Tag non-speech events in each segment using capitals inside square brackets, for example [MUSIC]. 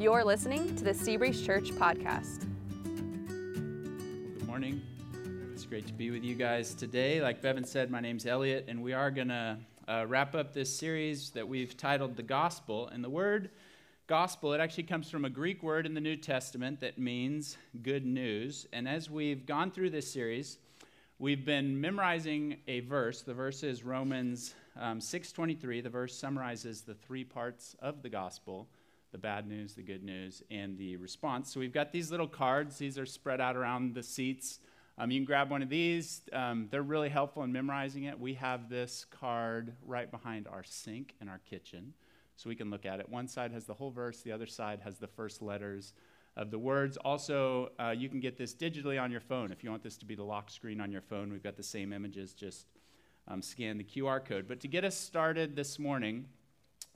You're listening to the Seabreeze Church podcast. Good morning. It's great to be with you guys today. Like Bevan said, my name's Elliot, and we are going to uh, wrap up this series that we've titled The Gospel. And the word gospel, it actually comes from a Greek word in the New Testament that means good news. And as we've gone through this series, we've been memorizing a verse. The verse is Romans um, 6.23. The verse summarizes the three parts of the gospel the bad news, the good news, and the response. So we've got these little cards. These are spread out around the seats. Um, you can grab one of these. Um, they're really helpful in memorizing it. We have this card right behind our sink in our kitchen, so we can look at it. One side has the whole verse, the other side has the first letters of the words. Also, uh, you can get this digitally on your phone. If you want this to be the lock screen on your phone, we've got the same images. Just um, scan the QR code. But to get us started this morning,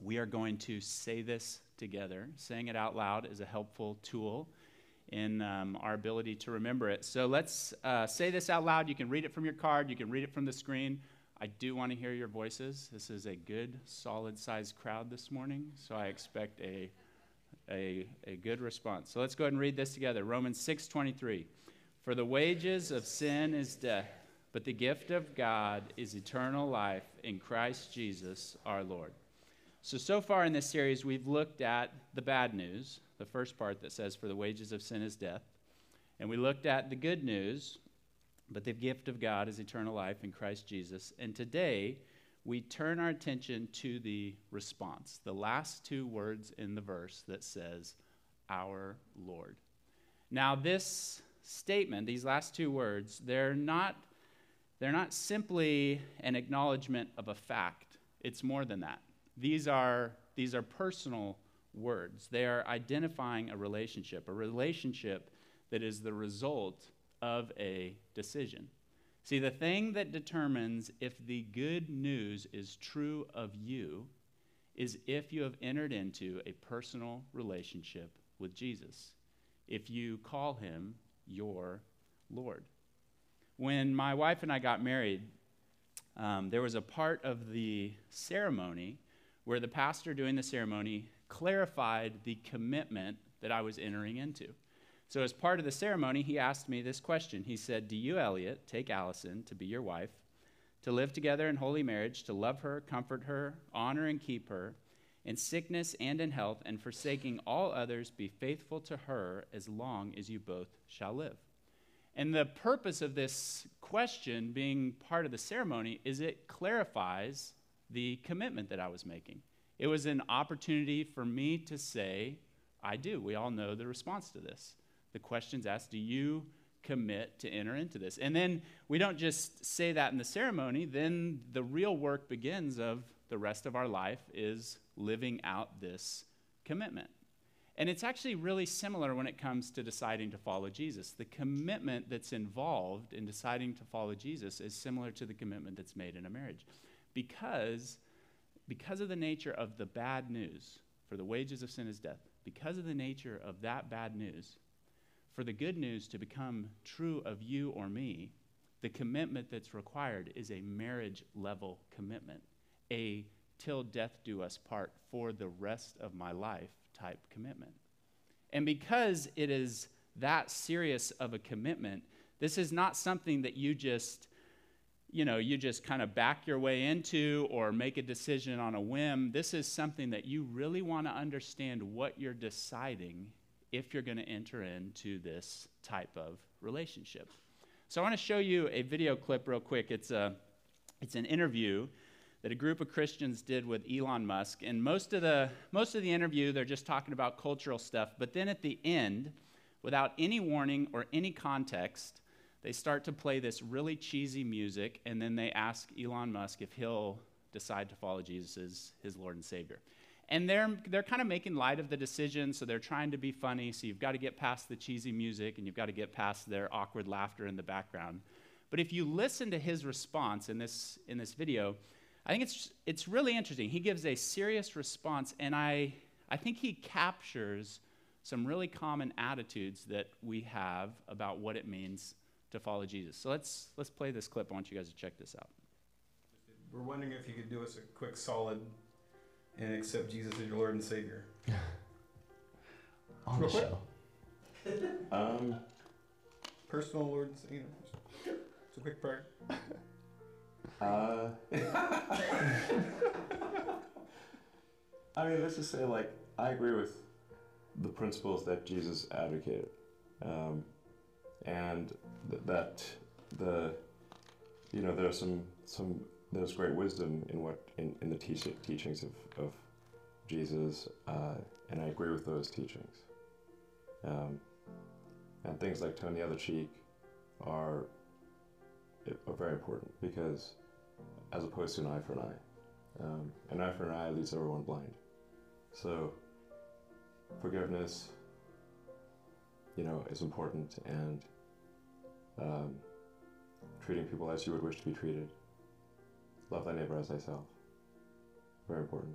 we are going to say this together. Saying it out loud is a helpful tool in um, our ability to remember it. So let's uh, say this out loud. You can read it from your card, you can read it from the screen. I do want to hear your voices. This is a good, solid sized crowd this morning, so I expect a, a, a good response. So let's go ahead and read this together. Romans 6 23. For the wages of sin is death, but the gift of God is eternal life in Christ Jesus our Lord. So, so far in this series, we've looked at the bad news, the first part that says, For the wages of sin is death. And we looked at the good news, but the gift of God is eternal life in Christ Jesus. And today, we turn our attention to the response, the last two words in the verse that says, Our Lord. Now, this statement, these last two words, they're not, they're not simply an acknowledgement of a fact, it's more than that. These are, these are personal words. They are identifying a relationship, a relationship that is the result of a decision. See, the thing that determines if the good news is true of you is if you have entered into a personal relationship with Jesus, if you call him your Lord. When my wife and I got married, um, there was a part of the ceremony where the pastor doing the ceremony clarified the commitment that I was entering into. So, as part of the ceremony, he asked me this question. He said, Do you, Elliot, take Allison to be your wife, to live together in holy marriage, to love her, comfort her, honor and keep her, in sickness and in health, and forsaking all others, be faithful to her as long as you both shall live? And the purpose of this question being part of the ceremony is it clarifies the commitment that I was making. It was an opportunity for me to say, I do. We all know the response to this. The question's asked, Do you commit to enter into this? And then we don't just say that in the ceremony, then the real work begins of the rest of our life is living out this commitment. And it's actually really similar when it comes to deciding to follow Jesus. The commitment that's involved in deciding to follow Jesus is similar to the commitment that's made in a marriage because, because of the nature of the bad news, for the wages of sin is death, because of the nature of that bad news, for the good news to become true of you or me, the commitment that's required is a marriage level commitment, a till death do us part for the rest of my life type commitment. And because it is that serious of a commitment, this is not something that you just you know, you just kind of back your way into or make a decision on a whim. This is something that you really want to understand what you're deciding if you're going to enter into this type of relationship. So I want to show you a video clip real quick. It's a it's an interview that a group of Christians did with Elon Musk. And most of the most of the interview they're just talking about cultural stuff, but then at the end, without any warning or any context, they start to play this really cheesy music, and then they ask Elon Musk if he'll decide to follow Jesus as his Lord and Savior. And they're, they're kind of making light of the decision, so they're trying to be funny. So you've got to get past the cheesy music and you've got to get past their awkward laughter in the background. But if you listen to his response in this, in this video, I think it's, it's really interesting. He gives a serious response, and I, I think he captures some really common attitudes that we have about what it means to follow Jesus. So let's let's play this clip. I want you guys to check this out. We're wondering if you could do us a quick solid and accept Jesus as your Lord and Savior. [LAUGHS] on Real the quick. show. [LAUGHS] Um, Personal Lord and Savior. It's a quick prayer. [LAUGHS] uh, I mean, let's just say, like, I agree with the principles that Jesus advocated, um, and th- that the, you know, there's some some there's great wisdom in what in, in the teach- teachings of, of Jesus, uh, and I agree with those teachings. Um, and things like turn the other cheek are are very important because, as opposed to an eye for an eye, um, an eye for an eye leaves everyone blind. So, forgiveness, you know, is important, and um, treating people as you would wish to be treated. Love thy neighbor as thyself. Very important.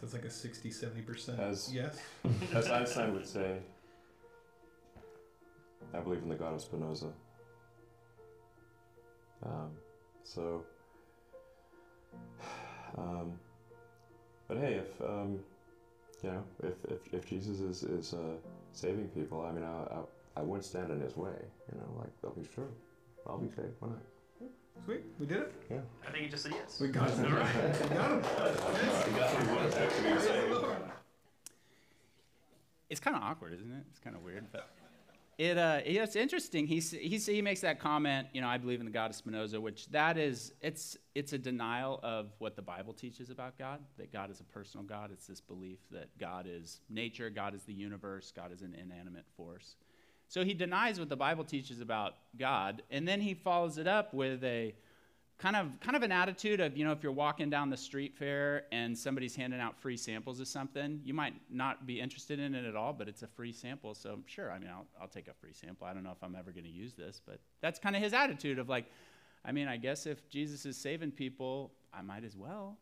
So it's like a 60, 70% As- yes. [LAUGHS] As Einstein would say, I believe in the God of Spinoza. Um, so, [SIGHS] um, but hey, if um, you know, if, if, if Jesus is is uh, saving people, I mean, I, I I wouldn't stand in his way. You know, like I'll be sure, I'll be safe. Why not? Sweet, we did it. Yeah. I think you just said yes. We got him. [LAUGHS] All right. We got him. Praise the Lord. It's kind of awkward, isn't it? It's kind of weird, but it uh, yeah, it's interesting. He s- he he makes that comment. You know, I believe in the God of Spinoza, which that is it's it's a denial of what the Bible teaches about God. That God is a personal God. It's this belief that God is nature, God is the universe, God is an inanimate force. So he denies what the Bible teaches about God, and then he follows it up with a kind of kind of an attitude of you know if you're walking down the street fair and somebody's handing out free samples of something you might not be interested in it at all but it's a free sample. So sure i mean i'll, I'll take a free sample. I don't know if i'm ever going to use this but that's kind of his attitude of like i mean i guess if jesus is saving people i might as well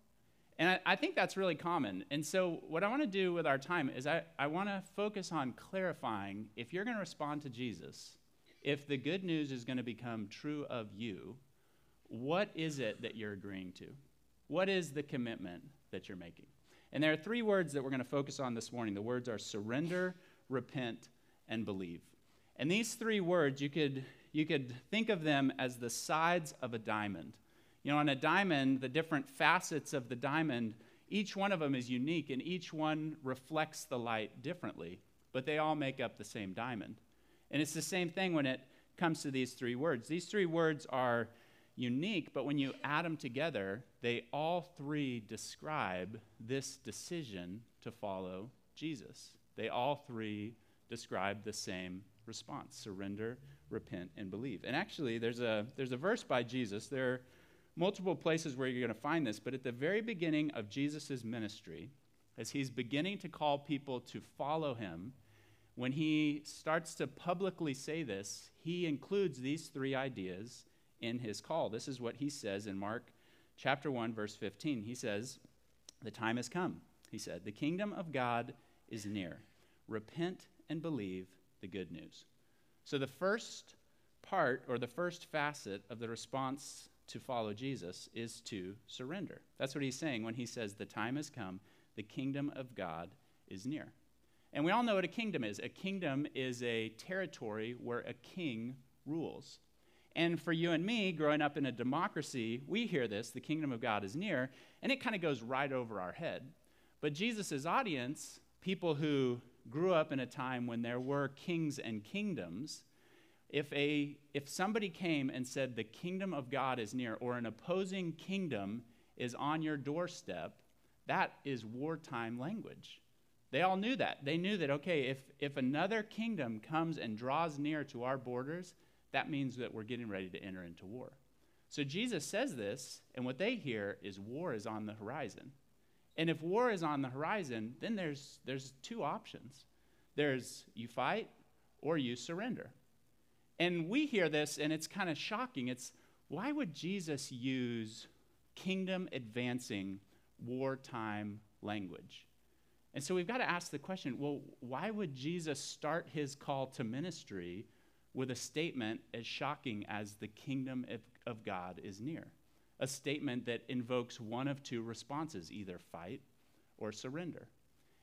and I, I think that's really common and so what i want to do with our time is i, I want to focus on clarifying if you're going to respond to jesus if the good news is going to become true of you what is it that you're agreeing to? What is the commitment that you're making? And there are three words that we're going to focus on this morning. The words are surrender, repent, and believe. And these three words, you could, you could think of them as the sides of a diamond. You know, on a diamond, the different facets of the diamond, each one of them is unique and each one reflects the light differently, but they all make up the same diamond. And it's the same thing when it comes to these three words. These three words are unique, but when you add them together, they all three describe this decision to follow Jesus. They all three describe the same response surrender, repent, and believe. And actually, there's a, there's a verse by Jesus. There multiple places where you're going to find this, but at the very beginning of Jesus' ministry, as he's beginning to call people to follow him, when he starts to publicly say this, he includes these three ideas in his call. This is what he says in Mark chapter 1 verse 15. He says, "The time has come." He said, "The kingdom of God is near. Repent and believe the good news." So the first part or the first facet of the response to follow Jesus is to surrender. That's what he's saying when he says, The time has come, the kingdom of God is near. And we all know what a kingdom is. A kingdom is a territory where a king rules. And for you and me, growing up in a democracy, we hear this the kingdom of God is near, and it kind of goes right over our head. But Jesus' audience, people who grew up in a time when there were kings and kingdoms, if, a, if somebody came and said the kingdom of God is near, or an opposing kingdom is on your doorstep, that is wartime language. They all knew that. They knew that, okay, if, if another kingdom comes and draws near to our borders, that means that we're getting ready to enter into war. So Jesus says this, and what they hear is war is on the horizon. And if war is on the horizon, then there's, there's two options there's you fight or you surrender. And we hear this, and it's kind of shocking. It's why would Jesus use kingdom advancing wartime language? And so we've got to ask the question well, why would Jesus start his call to ministry with a statement as shocking as the kingdom of, of God is near? A statement that invokes one of two responses either fight or surrender.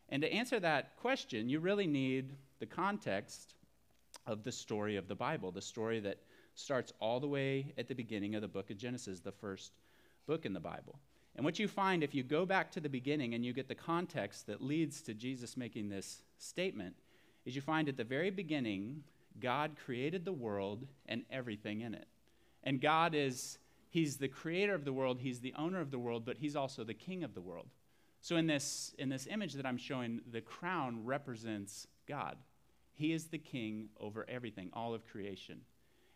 And to answer that question, you really need the context of the story of the Bible, the story that starts all the way at the beginning of the book of Genesis, the first book in the Bible. And what you find if you go back to the beginning and you get the context that leads to Jesus making this statement, is you find at the very beginning, God created the world and everything in it. And God is, He's the creator of the world, He's the owner of the world, but He's also the king of the world. So in this, in this image that I'm showing, the crown represents God. He is the king over everything, all of creation.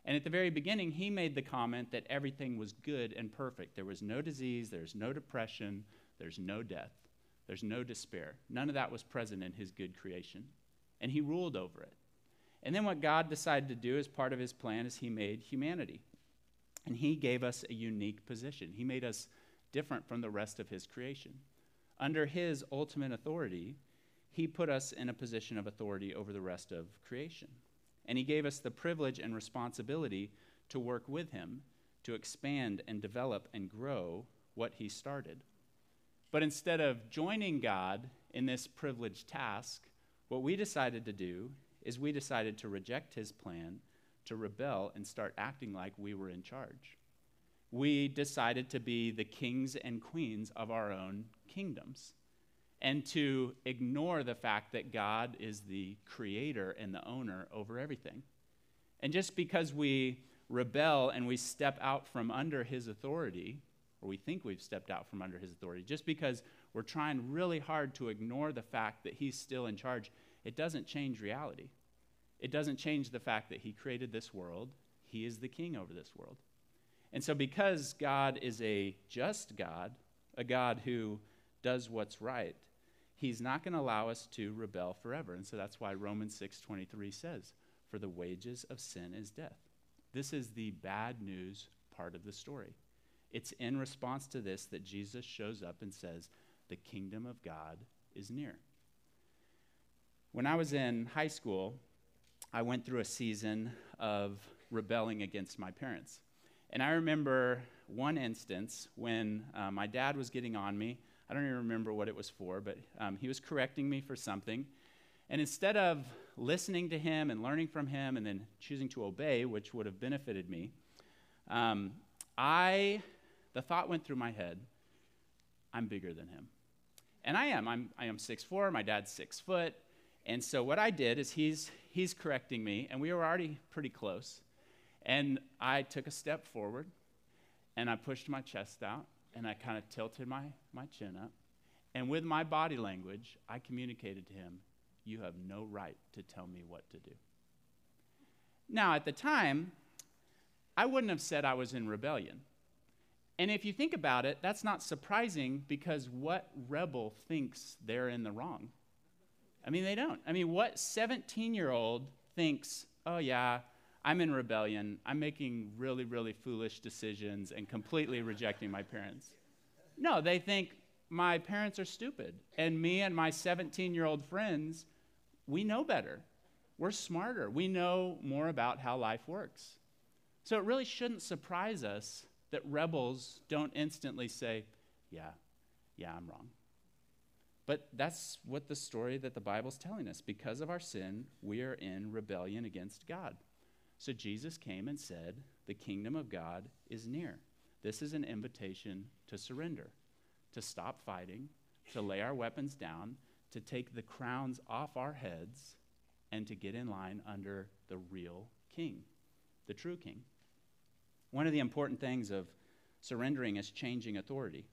And at the very beginning, he made the comment that everything was good and perfect. There was no disease, there's no depression, there's no death, there's no despair. None of that was present in his good creation. And he ruled over it. And then what God decided to do as part of his plan is he made humanity. And he gave us a unique position. He made us different from the rest of his creation. Under his ultimate authority, he put us in a position of authority over the rest of creation. And he gave us the privilege and responsibility to work with him to expand and develop and grow what he started. But instead of joining God in this privileged task, what we decided to do is we decided to reject his plan, to rebel, and start acting like we were in charge. We decided to be the kings and queens of our own kingdoms and to ignore the fact that God is the creator and the owner over everything. And just because we rebel and we step out from under his authority, or we think we've stepped out from under his authority, just because we're trying really hard to ignore the fact that he's still in charge, it doesn't change reality. It doesn't change the fact that he created this world, he is the king over this world. And so, because God is a just God, a God who does what's right, he's not going to allow us to rebel forever. And so that's why Romans 6:23 says, "For the wages of sin is death." This is the bad news part of the story. It's in response to this that Jesus shows up and says, "The kingdom of God is near." When I was in high school, I went through a season of rebelling against my parents. And I remember one instance when uh, my dad was getting on me I don't even remember what it was for, but um, he was correcting me for something. And instead of listening to him and learning from him and then choosing to obey, which would have benefited me, um, I, the thought went through my head, I'm bigger than him. And I am. I'm, I am 6'4", my dad's 6 foot. And so what I did is he's, he's correcting me, and we were already pretty close. And I took a step forward, and I pushed my chest out, and I kind of tilted my, my chin up. And with my body language, I communicated to him, You have no right to tell me what to do. Now, at the time, I wouldn't have said I was in rebellion. And if you think about it, that's not surprising because what rebel thinks they're in the wrong? I mean, they don't. I mean, what 17 year old thinks, oh, yeah, I'm in rebellion. I'm making really, really foolish decisions and completely rejecting my parents. No, they think my parents are stupid. And me and my 17 year old friends, we know better. We're smarter. We know more about how life works. So it really shouldn't surprise us that rebels don't instantly say, Yeah, yeah, I'm wrong. But that's what the story that the Bible's telling us. Because of our sin, we are in rebellion against God. So Jesus came and said, The kingdom of God is near. This is an invitation to surrender, to stop fighting, to lay our weapons down, to take the crowns off our heads, and to get in line under the real king, the true king. One of the important things of surrendering is changing authority.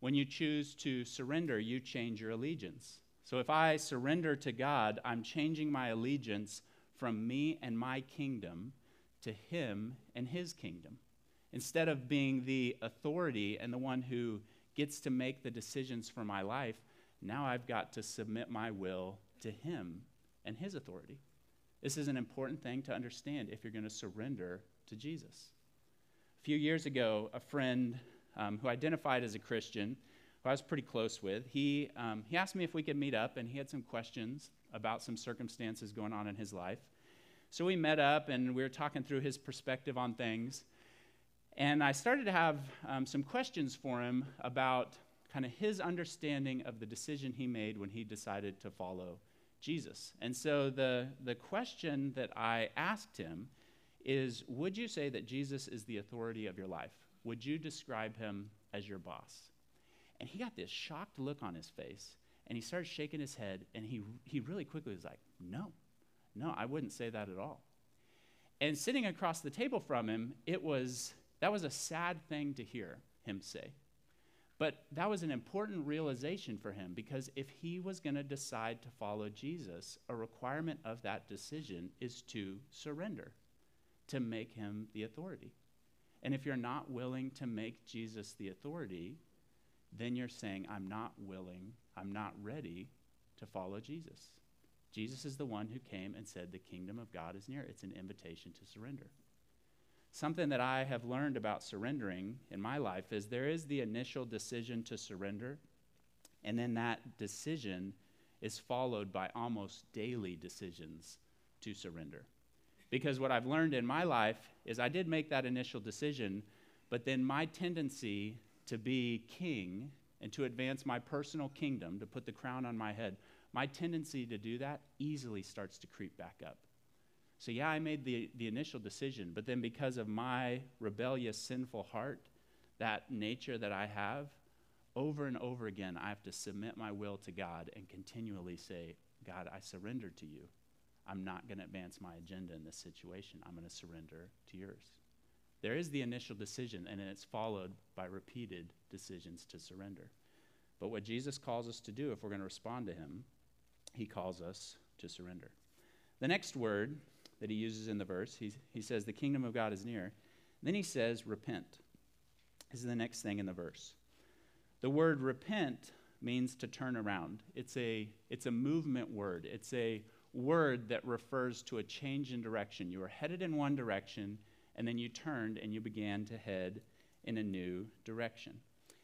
When you choose to surrender, you change your allegiance. So if I surrender to God, I'm changing my allegiance from me and my kingdom to him and his kingdom. Instead of being the authority and the one who gets to make the decisions for my life, now I've got to submit my will to him and his authority. This is an important thing to understand if you're going to surrender to Jesus. A few years ago, a friend um, who identified as a Christian, who I was pretty close with, he, um, he asked me if we could meet up, and he had some questions about some circumstances going on in his life. So we met up and we were talking through his perspective on things. And I started to have um, some questions for him about kind of his understanding of the decision he made when he decided to follow Jesus. And so the, the question that I asked him is Would you say that Jesus is the authority of your life? Would you describe him as your boss? And he got this shocked look on his face, and he started shaking his head, and he, he really quickly was like, No, no, I wouldn't say that at all. And sitting across the table from him, it was that was a sad thing to hear him say. But that was an important realization for him because if he was going to decide to follow Jesus, a requirement of that decision is to surrender, to make him the authority. And if you're not willing to make Jesus the authority, then you're saying, I'm not willing, I'm not ready to follow Jesus. Jesus is the one who came and said, The kingdom of God is near. It's an invitation to surrender. Something that I have learned about surrendering in my life is there is the initial decision to surrender, and then that decision is followed by almost daily decisions to surrender. Because what I've learned in my life is I did make that initial decision, but then my tendency to be king and to advance my personal kingdom, to put the crown on my head, my tendency to do that easily starts to creep back up. So, yeah, I made the, the initial decision, but then because of my rebellious, sinful heart, that nature that I have, over and over again, I have to submit my will to God and continually say, God, I surrender to you. I'm not going to advance my agenda in this situation. I'm going to surrender to yours. There is the initial decision, and it's followed by repeated decisions to surrender. But what Jesus calls us to do, if we're going to respond to him, he calls us to surrender. The next word that he uses in the verse. He, he says, The kingdom of God is near. Then he says, Repent. This is the next thing in the verse. The word repent means to turn around. It's a, it's a movement word, it's a word that refers to a change in direction. You are headed in one direction, and then you turned and you began to head in a new direction.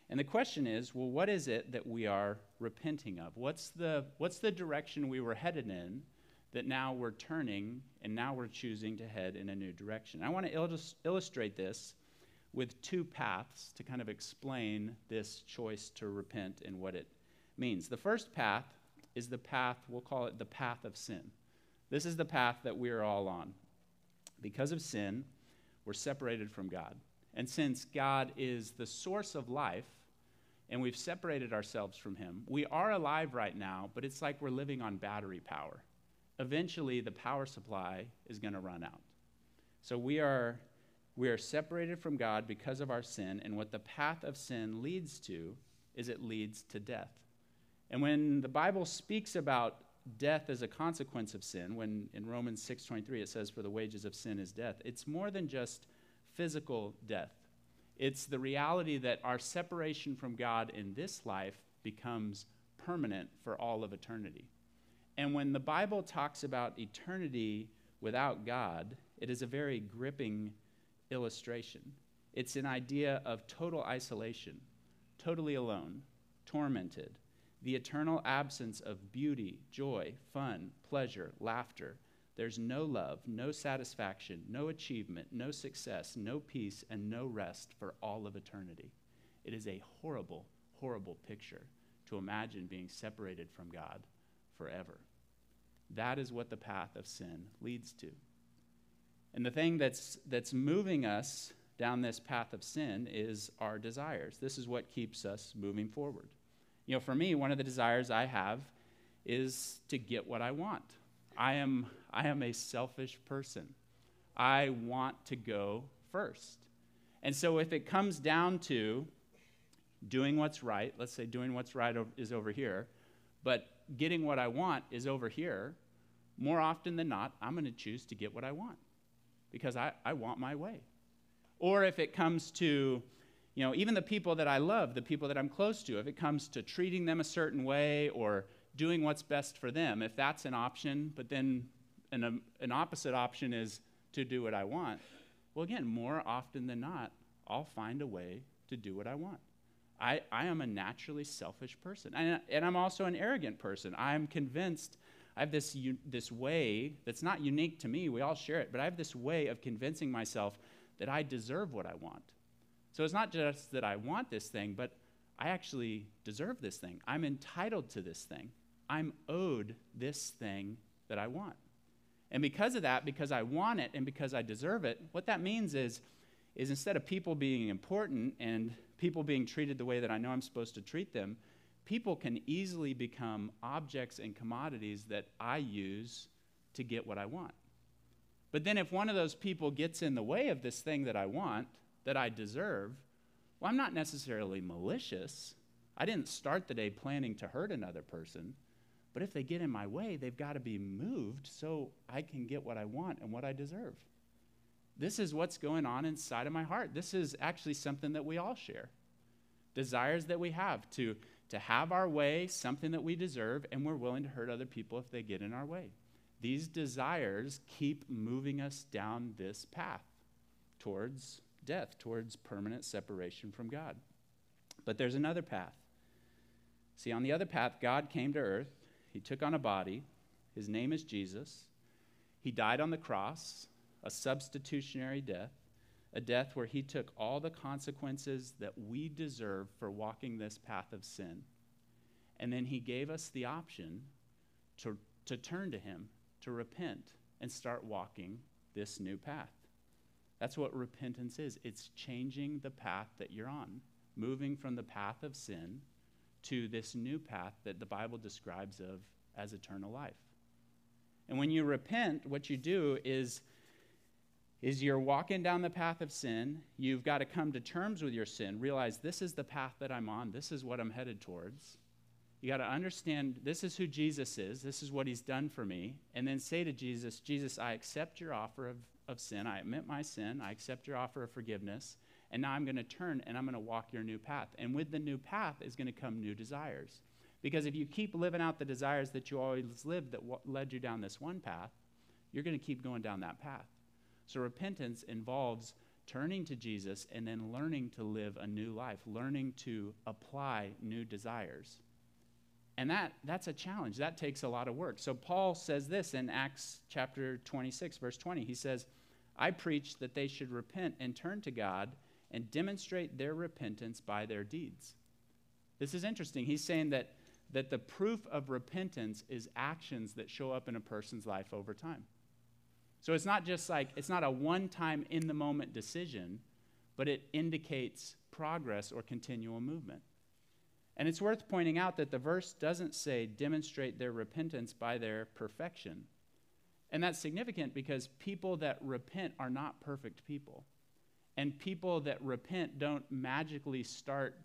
And the question is, well, what is it that we are repenting of? What's the, what's the direction we were headed in that now we're turning and now we're choosing to head in a new direction. I want to illus- illustrate this with two paths to kind of explain this choice to repent and what it means. The first path is the path, we'll call it the path of sin. This is the path that we are all on. Because of sin, we're separated from God. And since God is the source of life, and we've separated ourselves from Him, we are alive right now, but it's like we're living on battery power eventually the power supply is going to run out. So we are, we are separated from God because of our sin, and what the path of sin leads to is it leads to death. And when the Bible speaks about death as a consequence of sin, when in Romans 6:23 it says for the wages of sin is death, it's more than just physical death. It's the reality that our separation from God in this life becomes permanent for all of eternity. And when the Bible talks about eternity without God, it is a very gripping illustration. It's an idea of total isolation, totally alone, tormented, the eternal absence of beauty, joy, fun, pleasure, laughter. There's no love, no satisfaction, no achievement, no success, no peace, and no rest for all of eternity. It is a horrible, horrible picture to imagine being separated from God forever. That is what the path of sin leads to. And the thing that's, that's moving us down this path of sin is our desires. This is what keeps us moving forward. You know, for me, one of the desires I have is to get what I want. I am, I am a selfish person. I want to go first. And so if it comes down to doing what's right, let's say doing what's right is over here, but getting what I want is over here, more often than not, I'm going to choose to get what I want because I, I want my way. Or if it comes to, you know, even the people that I love, the people that I'm close to, if it comes to treating them a certain way or doing what's best for them, if that's an option, but then an, um, an opposite option is to do what I want, well, again, more often than not, I'll find a way to do what I want. I, I am a naturally selfish person. And, and I'm also an arrogant person. I'm convinced I have this, this way that's not unique to me, we all share it, but I have this way of convincing myself that I deserve what I want. So it's not just that I want this thing, but I actually deserve this thing. I'm entitled to this thing. I'm owed this thing that I want. And because of that, because I want it and because I deserve it, what that means is, is instead of people being important and people being treated the way that I know I'm supposed to treat them, people can easily become objects and commodities that I use to get what I want. But then if one of those people gets in the way of this thing that I want, that I deserve, well, I'm not necessarily malicious. I didn't start the day planning to hurt another person. But if they get in my way, they've got to be moved so I can get what I want and what I deserve. This is what's going on inside of my heart. This is actually something that we all share. Desires that we have to, to have our way, something that we deserve, and we're willing to hurt other people if they get in our way. These desires keep moving us down this path towards death, towards permanent separation from God. But there's another path. See, on the other path, God came to earth. He took on a body. His name is Jesus. He died on the cross, a substitutionary death, a death where he took all the consequences that we deserve for walking this path of sin. And then he gave us the option to, to turn to him, to repent, and start walking this new path. That's what repentance is it's changing the path that you're on, moving from the path of sin to this new path that the Bible describes of as eternal life. And when you repent, what you do is is you're walking down the path of sin. You've got to come to terms with your sin, realize this is the path that I'm on, this is what I'm headed towards. You got to understand this is who Jesus is, this is what he's done for me, and then say to Jesus, Jesus, I accept your offer of, of sin. I admit my sin. I accept your offer of forgiveness. And now I'm going to turn and I'm going to walk your new path. And with the new path is going to come new desires. Because if you keep living out the desires that you always lived that w- led you down this one path, you're going to keep going down that path. So repentance involves turning to Jesus and then learning to live a new life, learning to apply new desires. And that, that's a challenge. That takes a lot of work. So Paul says this in Acts chapter 26, verse 20. He says, I preach that they should repent and turn to God and demonstrate their repentance by their deeds. This is interesting. He's saying that, that the proof of repentance is actions that show up in a person's life over time. So it's not just like, it's not a one time in the moment decision, but it indicates progress or continual movement. And it's worth pointing out that the verse doesn't say demonstrate their repentance by their perfection. And that's significant because people that repent are not perfect people. And people that repent don't magically start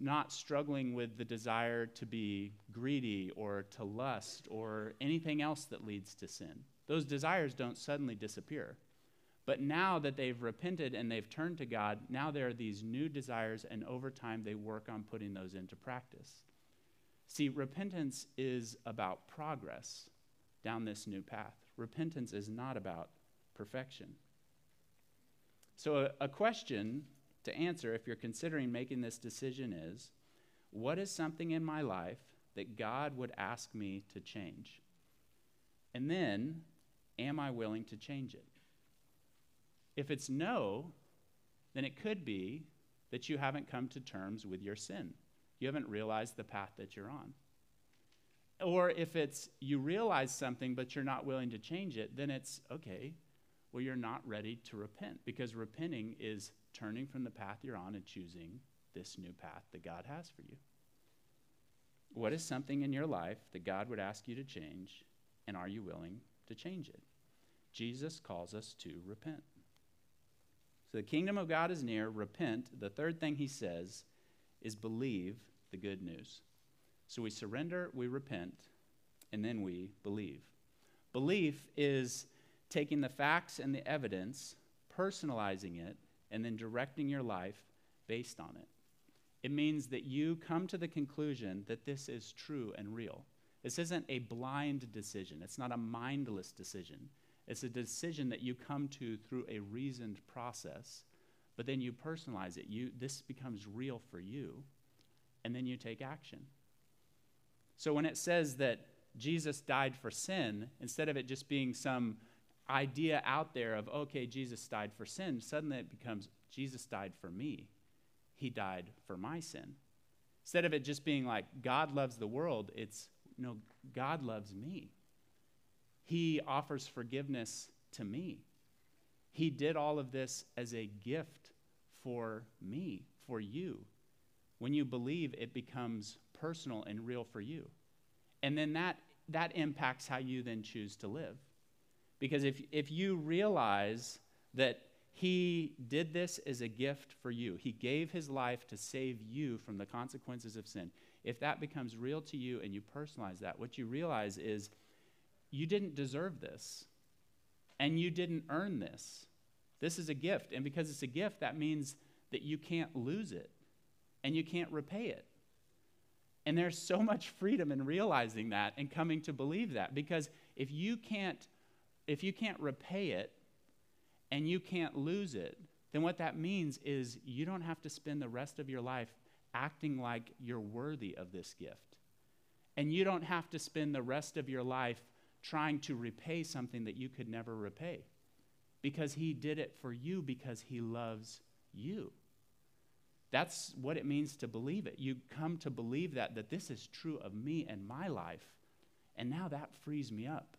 not struggling with the desire to be greedy or to lust or anything else that leads to sin. Those desires don't suddenly disappear. But now that they've repented and they've turned to God, now there are these new desires, and over time they work on putting those into practice. See, repentance is about progress down this new path. Repentance is not about perfection. So, a, a, question to answer if you're considering making this decision is what is something in my life that God would ask me to change? And then, am I willing to change it? If it's no, then it could be that you haven't come to terms with your sin. You haven't realized the path that you're on. Or if it's you realize something but you're not willing to change it, then it's okay, well, you're not ready to repent because repenting is turning from the path you're on and choosing this new path that God has for you. What is something in your life that God would ask you to change, and are you willing to change it? Jesus calls us to repent. So the kingdom of God is near, repent. The third thing he says is believe the good news. So we surrender, we repent, and then we believe. Belief is taking the facts and the evidence, personalizing it, and then directing your life based on it. It means that you come to the conclusion that this is true and real. This isn't a blind decision, it's not a mindless decision. It's a decision that you come to through a reasoned process, but then you personalize it. You, this becomes real for you, and then you take action. So when it says that Jesus died for sin, instead of it just being some idea out there of, okay, Jesus died for sin, suddenly it becomes, Jesus died for me. He died for my sin. Instead of it just being like, God loves the world, it's, no, God loves me. He offers forgiveness to me. He did all of this as a gift for me, for you. When you believe, it becomes personal and real for you. And then that, that impacts how you then choose to live. Because if, if you realize that he did this as a gift for you, he gave his life to save you from the consequences of sin. If that becomes real to you and you personalize that, what you realize is you didn't deserve this and you didn't earn this. This is a gift. And because it's a gift, that means that you can't lose it and you can't repay it. And there's so much freedom in realizing that and coming to believe that because if you can't if you can't repay it and you can't lose it, then what that means is you don't have to spend the rest of your life acting like you're worthy of this gift. And you don't have to spend the rest of your life trying to repay something that you could never repay. Because he did it for you because he loves you. That's what it means to believe it. You come to believe that, that this is true of me and my life. And now that frees me up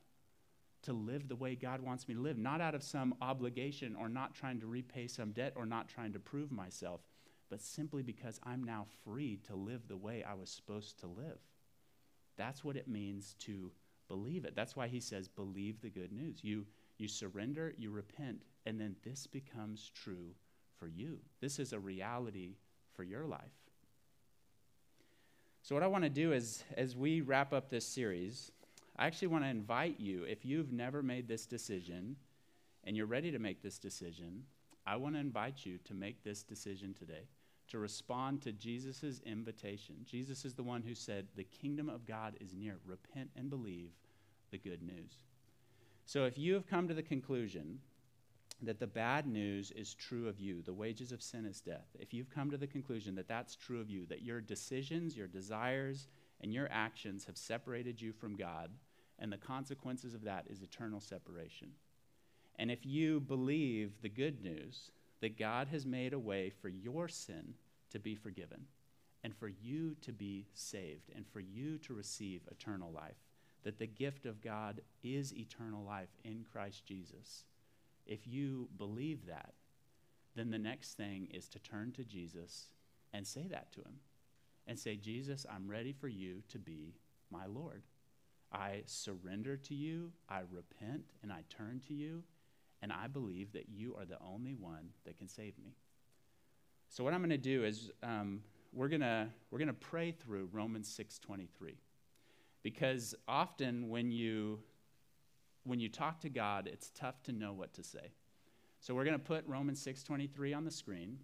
to live the way God wants me to live, not out of some obligation or not trying to repay some debt or not trying to prove myself, but simply because I'm now free to live the way I was supposed to live. That's what it means to believe it. That's why he says, believe the good news. You, you surrender, you repent, and then this becomes true for you. This is a reality for your life. So, what I want to do is, as we wrap up this series, I actually want to invite you, if you've never made this decision and you're ready to make this decision, I want to invite you to make this decision today, to respond to Jesus' invitation. Jesus is the one who said, The kingdom of God is near. Repent and believe the good news. So if you have come to the conclusion that the bad news is true of you, the wages of sin is death, if you've come to the conclusion that that's true of you, that your decisions, your desires, and your actions have separated you from God, and the consequences of that is eternal separation. And if you believe the good news that God has made a way for your sin to be forgiven, and for you to be saved, and for you to receive eternal life, that the gift of God is eternal life in Christ Jesus. If you believe that, then the next thing is to turn to Jesus and say that to him. And say, Jesus, I'm ready for you to be my Lord. I surrender to you, I repent, and I turn to you, and I believe that you are the only one that can save me. So what I'm going to do is um, we're going to we're going to pray through Romans 6:23, because often when you when you talk to God, it's tough to know what to say. So we're going to put Romans 6:23 on the screen.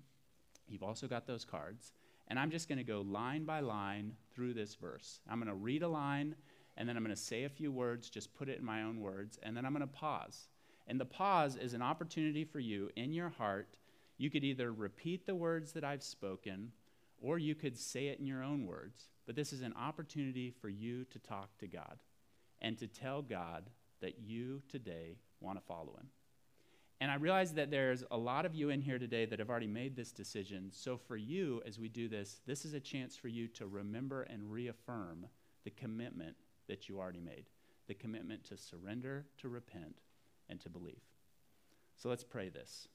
You've also got those cards, and I'm just going to go line by line through this verse. I'm going to read a line and then I'm going to say a few words, just put it in my own words, and then I'm going to pause. And the pause is an opportunity for you in your heart. You could either repeat the words that I've spoken, or you could say it in your own words. But this is an opportunity for you to talk to God and to tell God that you today want to follow Him. And I realize that there's a lot of you in here today that have already made this decision. So for you, as we do this, this is a chance for you to remember and reaffirm the commitment that you already made the commitment to surrender, to repent, and to believe. So let's pray this.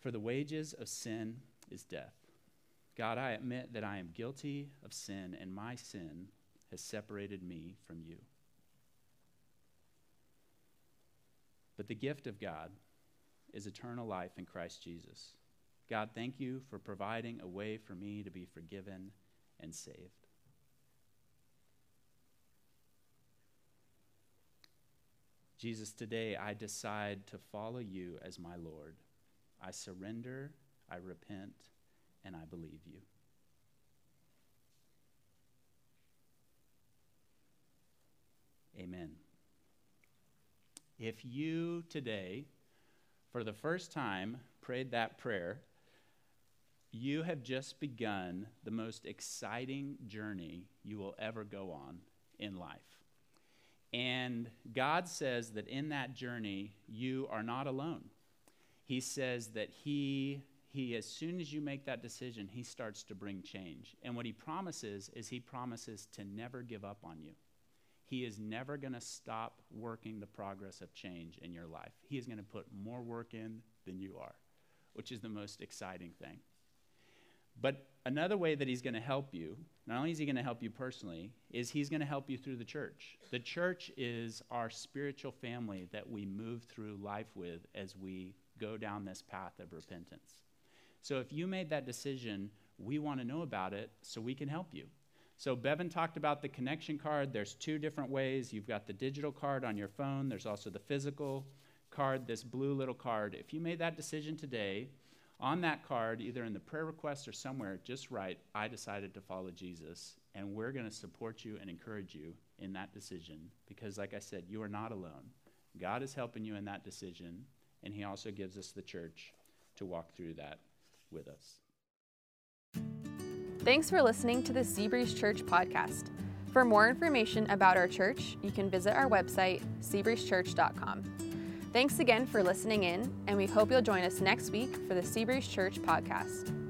For the wages of sin is death. God, I admit that I am guilty of sin, and my sin has separated me from you. But the gift of God is eternal life in Christ Jesus. God, thank you for providing a way for me to be forgiven and saved. Jesus, today I decide to follow you as my Lord. I surrender, I repent, and I believe you. Amen. If you today, for the first time, prayed that prayer, you have just begun the most exciting journey you will ever go on in life. And God says that in that journey, you are not alone. He says that He, he, as soon as you make that decision, he starts to bring change. And what he promises is he promises to never give up on you. He is never going to stop working the progress of change in your life. He is going to put more work in than you are, which is the most exciting thing. But another way that he's going to help you, not only is he going to help you personally, is he's going to help you through the church. The church is our spiritual family that we move through life with as we go down this path of repentance. So if you made that decision, we want to know about it so we can help you. So Bevan talked about the connection card. There's two different ways. You've got the digital card on your phone. There's also the physical card, this blue little card. If you made that decision today, on that card, either in the prayer request or somewhere, just write, I decided to follow Jesus. And we're going to support you and encourage you in that decision because, like I said, you are not alone. God is helping you in that decision, and He also gives us the church to walk through that with us. Thanks for listening to the Seabreeze Church podcast. For more information about our church, you can visit our website, seabreezechurch.com. Thanks again for listening in, and we hope you'll join us next week for the Seabreeze Church podcast.